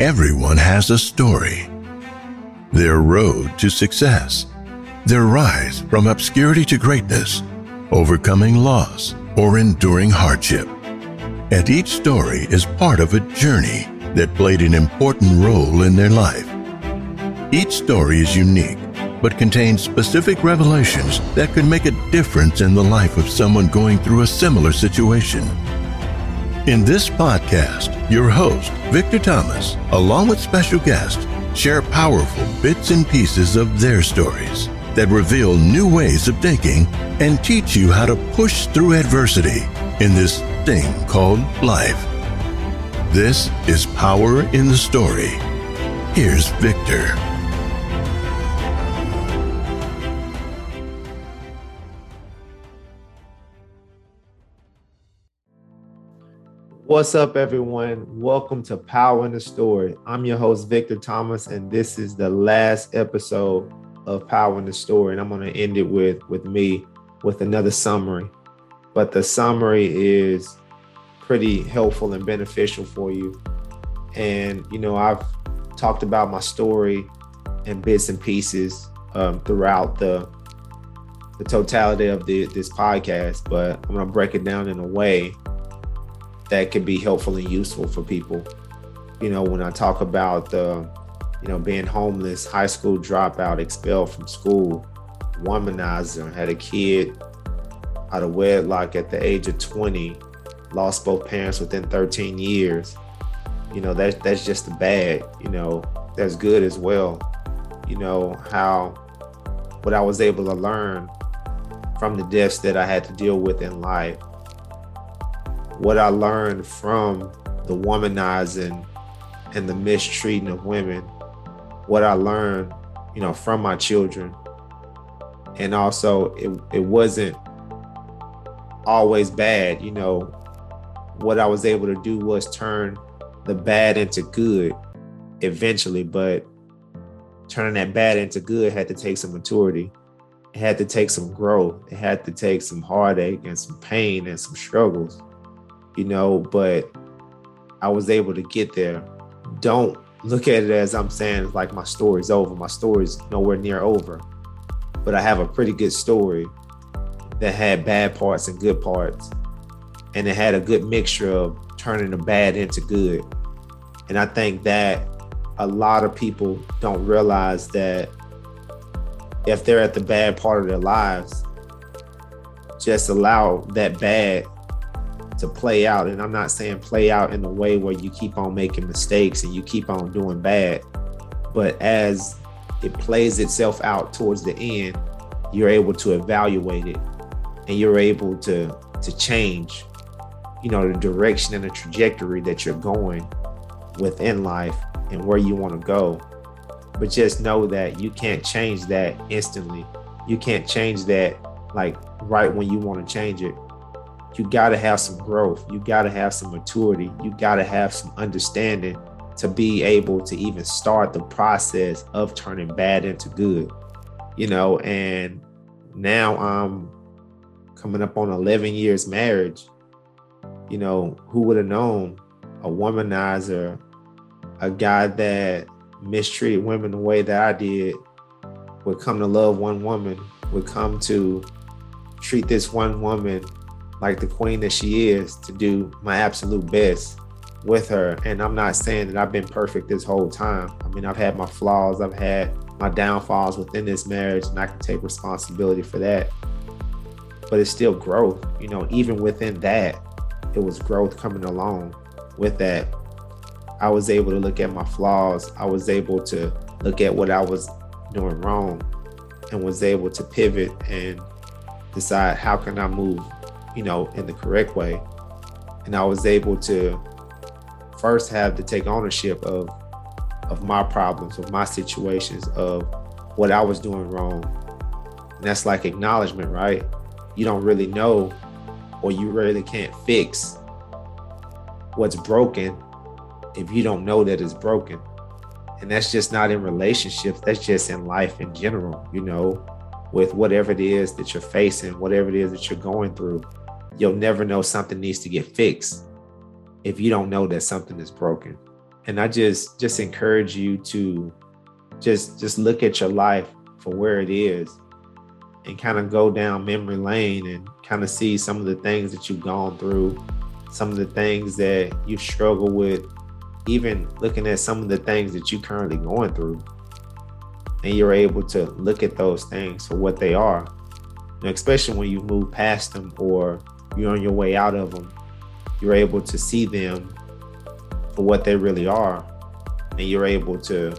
Everyone has a story. Their road to success, their rise from obscurity to greatness, overcoming loss, or enduring hardship. And each story is part of a journey that played an important role in their life. Each story is unique, but contains specific revelations that could make a difference in the life of someone going through a similar situation. In this podcast, your host, Victor Thomas, along with special guests, share powerful bits and pieces of their stories that reveal new ways of thinking and teach you how to push through adversity in this thing called life. This is Power in the Story. Here's Victor. What's up, everyone? Welcome to Power in the Story. I'm your host, Victor Thomas, and this is the last episode of Power in the Story. And I'm going to end it with, with me with another summary. But the summary is pretty helpful and beneficial for you. And, you know, I've talked about my story and bits and pieces um, throughout the the totality of the, this podcast, but I'm going to break it down in a way that can be helpful and useful for people. You know, when I talk about the, you know, being homeless, high school dropout, expelled from school, womanizer, had a kid out of wedlock at the age of 20, lost both parents within 13 years. You know, that's that's just the bad, you know, that's good as well. You know, how what I was able to learn from the deaths that I had to deal with in life what I learned from the womanizing and the mistreating of women, what I learned, you know, from my children. And also it, it wasn't always bad, you know, what I was able to do was turn the bad into good eventually, but turning that bad into good had to take some maturity. It had to take some growth. It had to take some heartache and some pain and some struggles you know, but I was able to get there. Don't look at it as I'm saying like my story's over. My story's nowhere near over. But I have a pretty good story that had bad parts and good parts. And it had a good mixture of turning the bad into good. And I think that a lot of people don't realize that if they're at the bad part of their lives, just allow that bad to play out. And I'm not saying play out in a way where you keep on making mistakes and you keep on doing bad, but as it plays itself out towards the end, you're able to evaluate it and you're able to to change, you know, the direction and the trajectory that you're going within life and where you want to go. But just know that you can't change that instantly. You can't change that like right when you want to change it you got to have some growth. You got to have some maturity. You got to have some understanding to be able to even start the process of turning bad into good. You know, and now I'm coming up on 11 years marriage. You know, who would have known a womanizer, a guy that mistreated women the way that I did, would come to love one woman, would come to treat this one woman like the queen that she is to do my absolute best with her. And I'm not saying that I've been perfect this whole time. I mean, I've had my flaws, I've had my downfalls within this marriage, and I can take responsibility for that. But it's still growth, you know, even within that, it was growth coming along with that. I was able to look at my flaws, I was able to look at what I was doing wrong, and was able to pivot and decide how can I move you know, in the correct way. And I was able to first have to take ownership of of my problems, of my situations, of what I was doing wrong. And that's like acknowledgement, right? You don't really know or you really can't fix what's broken if you don't know that it's broken. And that's just not in relationships, that's just in life in general, you know, with whatever it is that you're facing, whatever it is that you're going through you'll never know something needs to get fixed if you don't know that something is broken. And I just just encourage you to just just look at your life for where it is and kind of go down memory lane and kind of see some of the things that you've gone through, some of the things that you struggle with, even looking at some of the things that you're currently going through. And you're able to look at those things for what they are, especially when you move past them or you're on your way out of them. You're able to see them for what they really are, and you're able to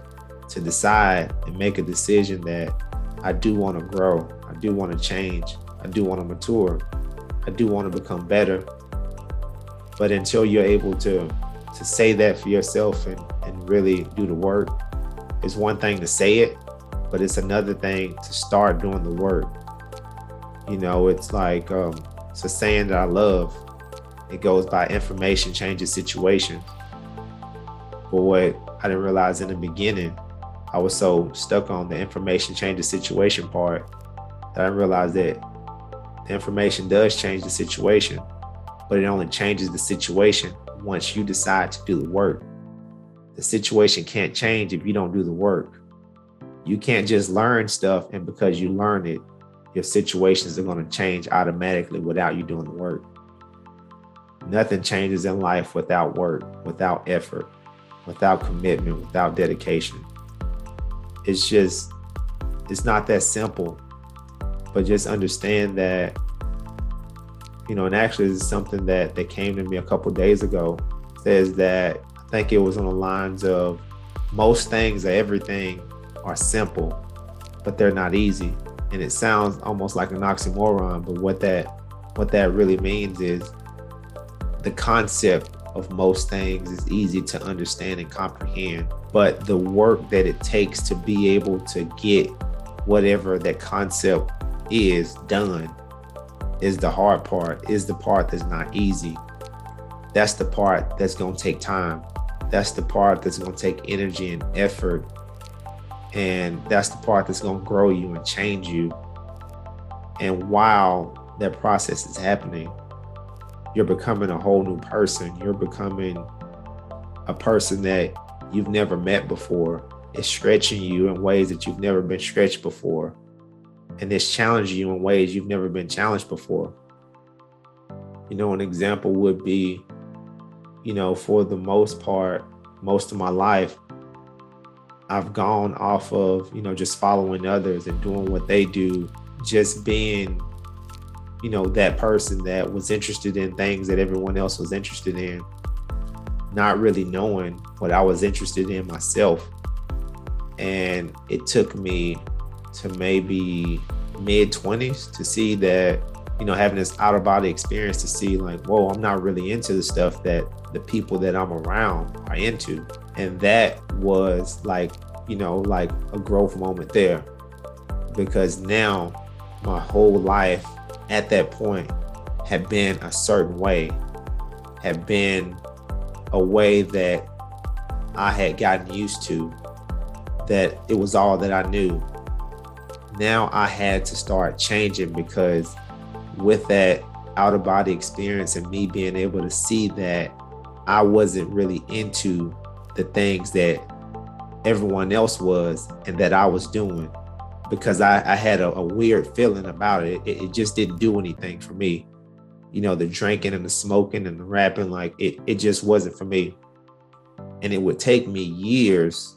to decide and make a decision that I do want to grow. I do want to change. I do want to mature. I do want to become better. But until you're able to to say that for yourself and, and really do the work, it's one thing to say it, but it's another thing to start doing the work. You know, it's like um, a saying that I love. It goes by information changes situations. But what I didn't realize in the beginning I was so stuck on the information changes situation part that I realized that the information does change the situation, but it only changes the situation once you decide to do the work. The situation can't change if you don't do the work. You can't just learn stuff, and because you learn it, your situations are going to change automatically without you doing the work. Nothing changes in life without work, without effort, without commitment, without dedication it's just it's not that simple but just understand that you know and actually is something that that came to me a couple days ago says that i think it was on the lines of most things everything are simple but they're not easy and it sounds almost like an oxymoron but what that what that really means is the concept of most things is easy to understand and comprehend but the work that it takes to be able to get whatever that concept is done is the hard part, is the part that's not easy. That's the part that's going to take time. That's the part that's going to take energy and effort. And that's the part that's going to grow you and change you. And while that process is happening, you're becoming a whole new person. You're becoming a person that you've never met before. It's stretching you in ways that you've never been stretched before. And it's challenging you in ways you've never been challenged before. You know, an example would be, you know, for the most part, most of my life, I've gone off of, you know, just following others and doing what they do, just being, you know, that person that was interested in things that everyone else was interested in not really knowing what I was interested in myself. And it took me to maybe mid 20s to see that, you know, having this out of body experience to see, like, whoa, I'm not really into the stuff that the people that I'm around are into. And that was like, you know, like a growth moment there. Because now my whole life at that point had been a certain way, had been a way that I had gotten used to, that it was all that I knew. Now I had to start changing because with that out of body experience and me being able to see that I wasn't really into the things that everyone else was and that I was doing because I, I had a, a, weird feeling about it. it. It just didn't do anything for me you know, the drinking and the smoking and the rapping, like it, it just wasn't for me. And it would take me years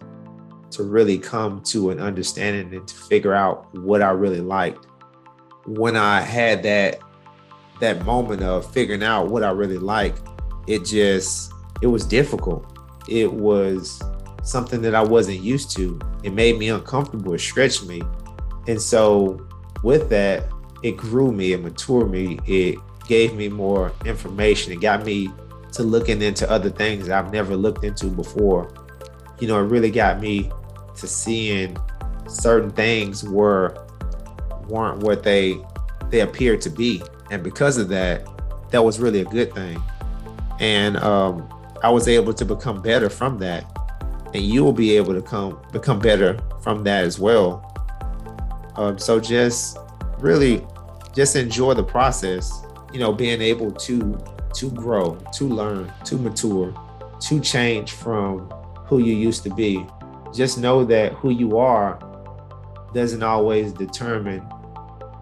to really come to an understanding and to figure out what I really liked. When I had that that moment of figuring out what I really like, it just it was difficult. It was something that I wasn't used to. It made me uncomfortable, it stretched me. And so with that, it grew me, it matured me, it gave me more information. It got me to looking into other things I've never looked into before. You know, it really got me to seeing certain things were weren't what they they appeared to be. And because of that, that was really a good thing. And um, I was able to become better from that. And you will be able to come become better from that as well. Um, so just really just enjoy the process you know, being able to to grow, to learn, to mature, to change from who you used to be. Just know that who you are doesn't always determine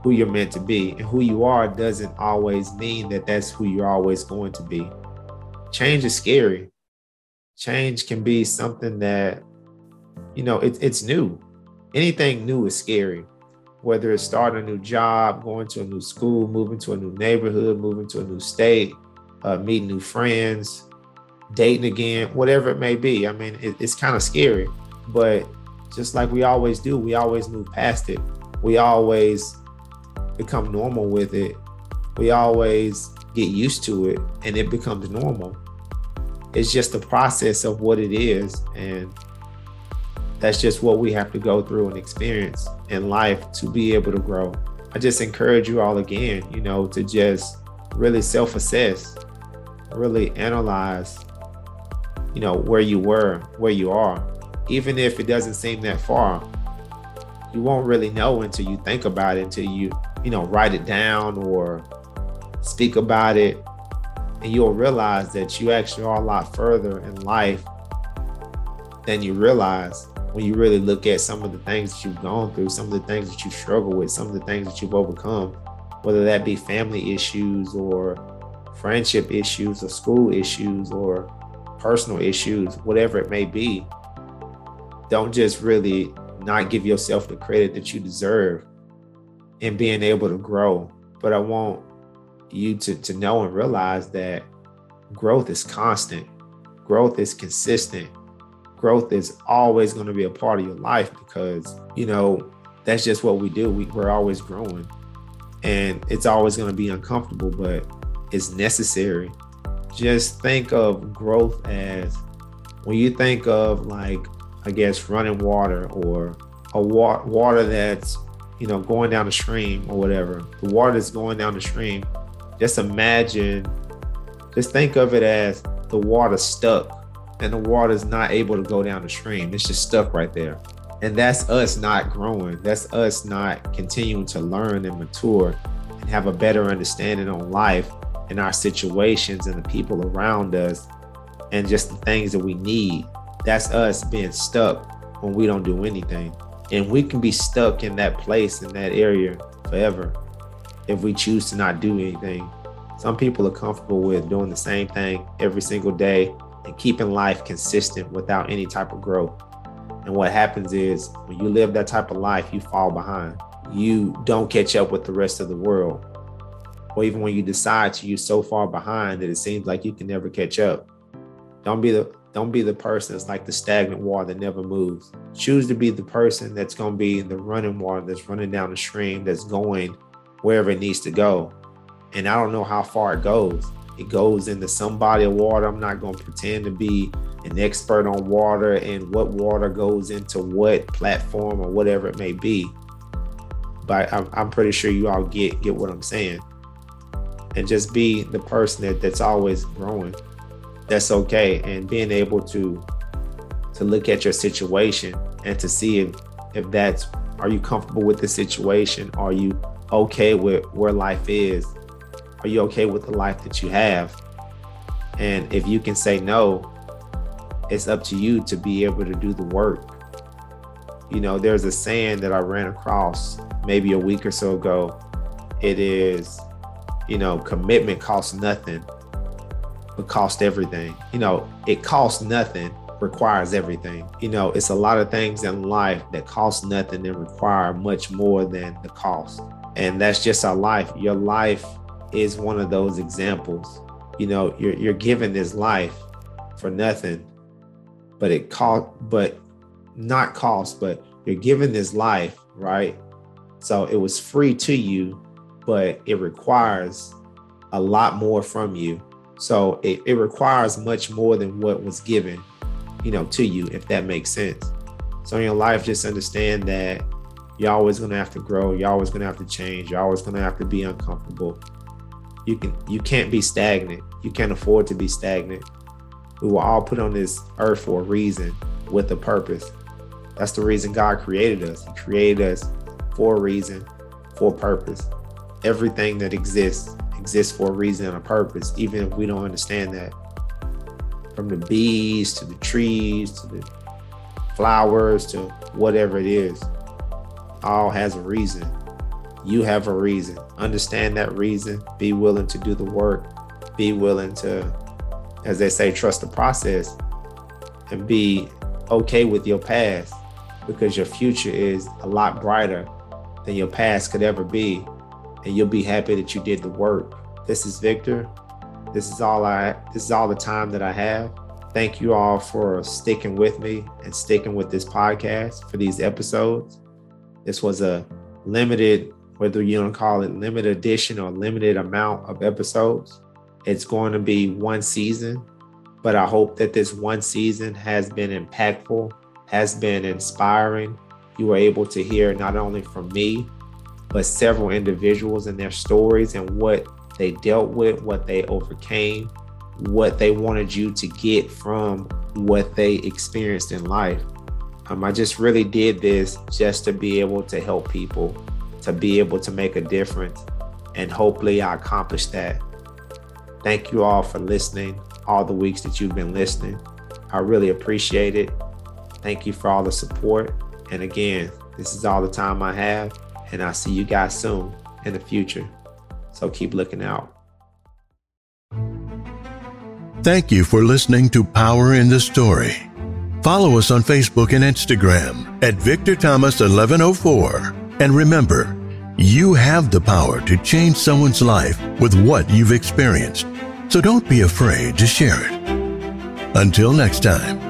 who you're meant to be. And who you are doesn't always mean that that's who you're always going to be. Change is scary. Change can be something that, you know, it, it's new. Anything new is scary, whether it's starting a new job, going to a new school, moving to a new neighborhood, moving to a new state, uh, meeting new friends, dating again, whatever it may be. I mean, it, it's kind of scary, but just like we always do, we always move past it. We always become normal with it. We always get used to it and it becomes normal. It's just the process of what it is. And that's just what we have to go through and experience in life to be able to grow. I just encourage you all again, you know, to just really self assess, really analyze, you know, where you were, where you are. Even if it doesn't seem that far, you won't really know until you think about it, until you, you know, write it down or speak about it. And you'll realize that you actually are a lot further in life than you realize when you really look at some of the things that you've gone through, some of the things that you struggle with, some of the things that you've overcome, whether that be family issues or friendship issues or school issues or personal issues, whatever it may be. Don't just really not give yourself the credit that you deserve in being able to grow. But I want you to, to know and realize that growth is constant, growth is consistent, growth is always going to be a part of your life because, you know, that's just what we do. We, we're always growing and it's always going to be uncomfortable, but it's necessary. Just think of growth as when you think of like, I guess, running water or a wa- water that's, you know, going down the stream or whatever. The water that's going down the stream, just imagine, just think of it as the water stuck and the water is not able to go down the stream. It's just stuck right there. And that's us not growing. That's us not continuing to learn and mature and have a better understanding on life and our situations and the people around us and just the things that we need. That's us being stuck when we don't do anything. And we can be stuck in that place, in that area forever if we choose to not do anything. Some people are comfortable with doing the same thing every single day and keeping life consistent without any type of growth. And what happens is when you live that type of life, you fall behind. You don't catch up with the rest of the world. Or even when you decide to, you're so far behind that it seems like you can never catch up. Don't be the don't be the person that's like the stagnant water that never moves. Choose to be the person that's going to be in the running water that's running down the stream, that's going wherever it needs to go. And I don't know how far it goes. It goes into some body of water. I'm not going to pretend to be an expert on water and what water goes into what platform or whatever it may be. But I'm, I'm pretty sure you all get get what I'm saying. And just be the person that, that's always growing. That's okay. And being able to to look at your situation and to see if if that's are you comfortable with the situation? Are you okay with where life is? Are you okay with the life that you have? And if you can say no, it's up to you to be able to do the work. You know, there's a saying that I ran across maybe a week or so ago. It is, you know, commitment costs nothing, but costs everything. You know, it costs nothing, requires everything. You know, it's a lot of things in life that cost nothing and require much more than the cost. And that's just our life. Your life is one of those examples. You know, you're you're given this life for nothing, but it cost, but not cost, but you're given this life, right? So it was free to you, but it requires a lot more from you. So it, it requires much more than what was given, you know, to you, if that makes sense. So in your life, just understand that you're always gonna have to grow, you're always gonna have to change, you're always gonna have to be uncomfortable. You can you can't be stagnant. You can't afford to be stagnant. We were all put on this earth for a reason with a purpose. That's the reason God created us. He created us for a reason, for a purpose. Everything that exists exists for a reason and a purpose, even if we don't understand that. from the bees to the trees to the flowers to whatever it is, all has a reason. You have a reason. Understand that reason. Be willing to do the work. Be willing to, as they say, trust the process and be okay with your past because your future is a lot brighter than your past could ever be. And you'll be happy that you did the work. This is Victor. This is all I this is all the time that I have. Thank you all for sticking with me and sticking with this podcast for these episodes. This was a limited, whether you want to call it limited edition or limited amount of episodes. It's going to be one season, but I hope that this one season has been impactful, has been inspiring. You were able to hear not only from me, but several individuals and their stories and what they dealt with, what they overcame, what they wanted you to get from what they experienced in life. Um, I just really did this just to be able to help people, to be able to make a difference, and hopefully I accomplished that. Thank you all for listening, all the weeks that you've been listening. I really appreciate it. Thank you for all the support. And again, this is all the time I have, and I'll see you guys soon in the future. So keep looking out. Thank you for listening to Power in the Story. Follow us on Facebook and Instagram at Victor Thomas 1104. And remember, you have the power to change someone's life with what you've experienced. So don't be afraid to share it. Until next time.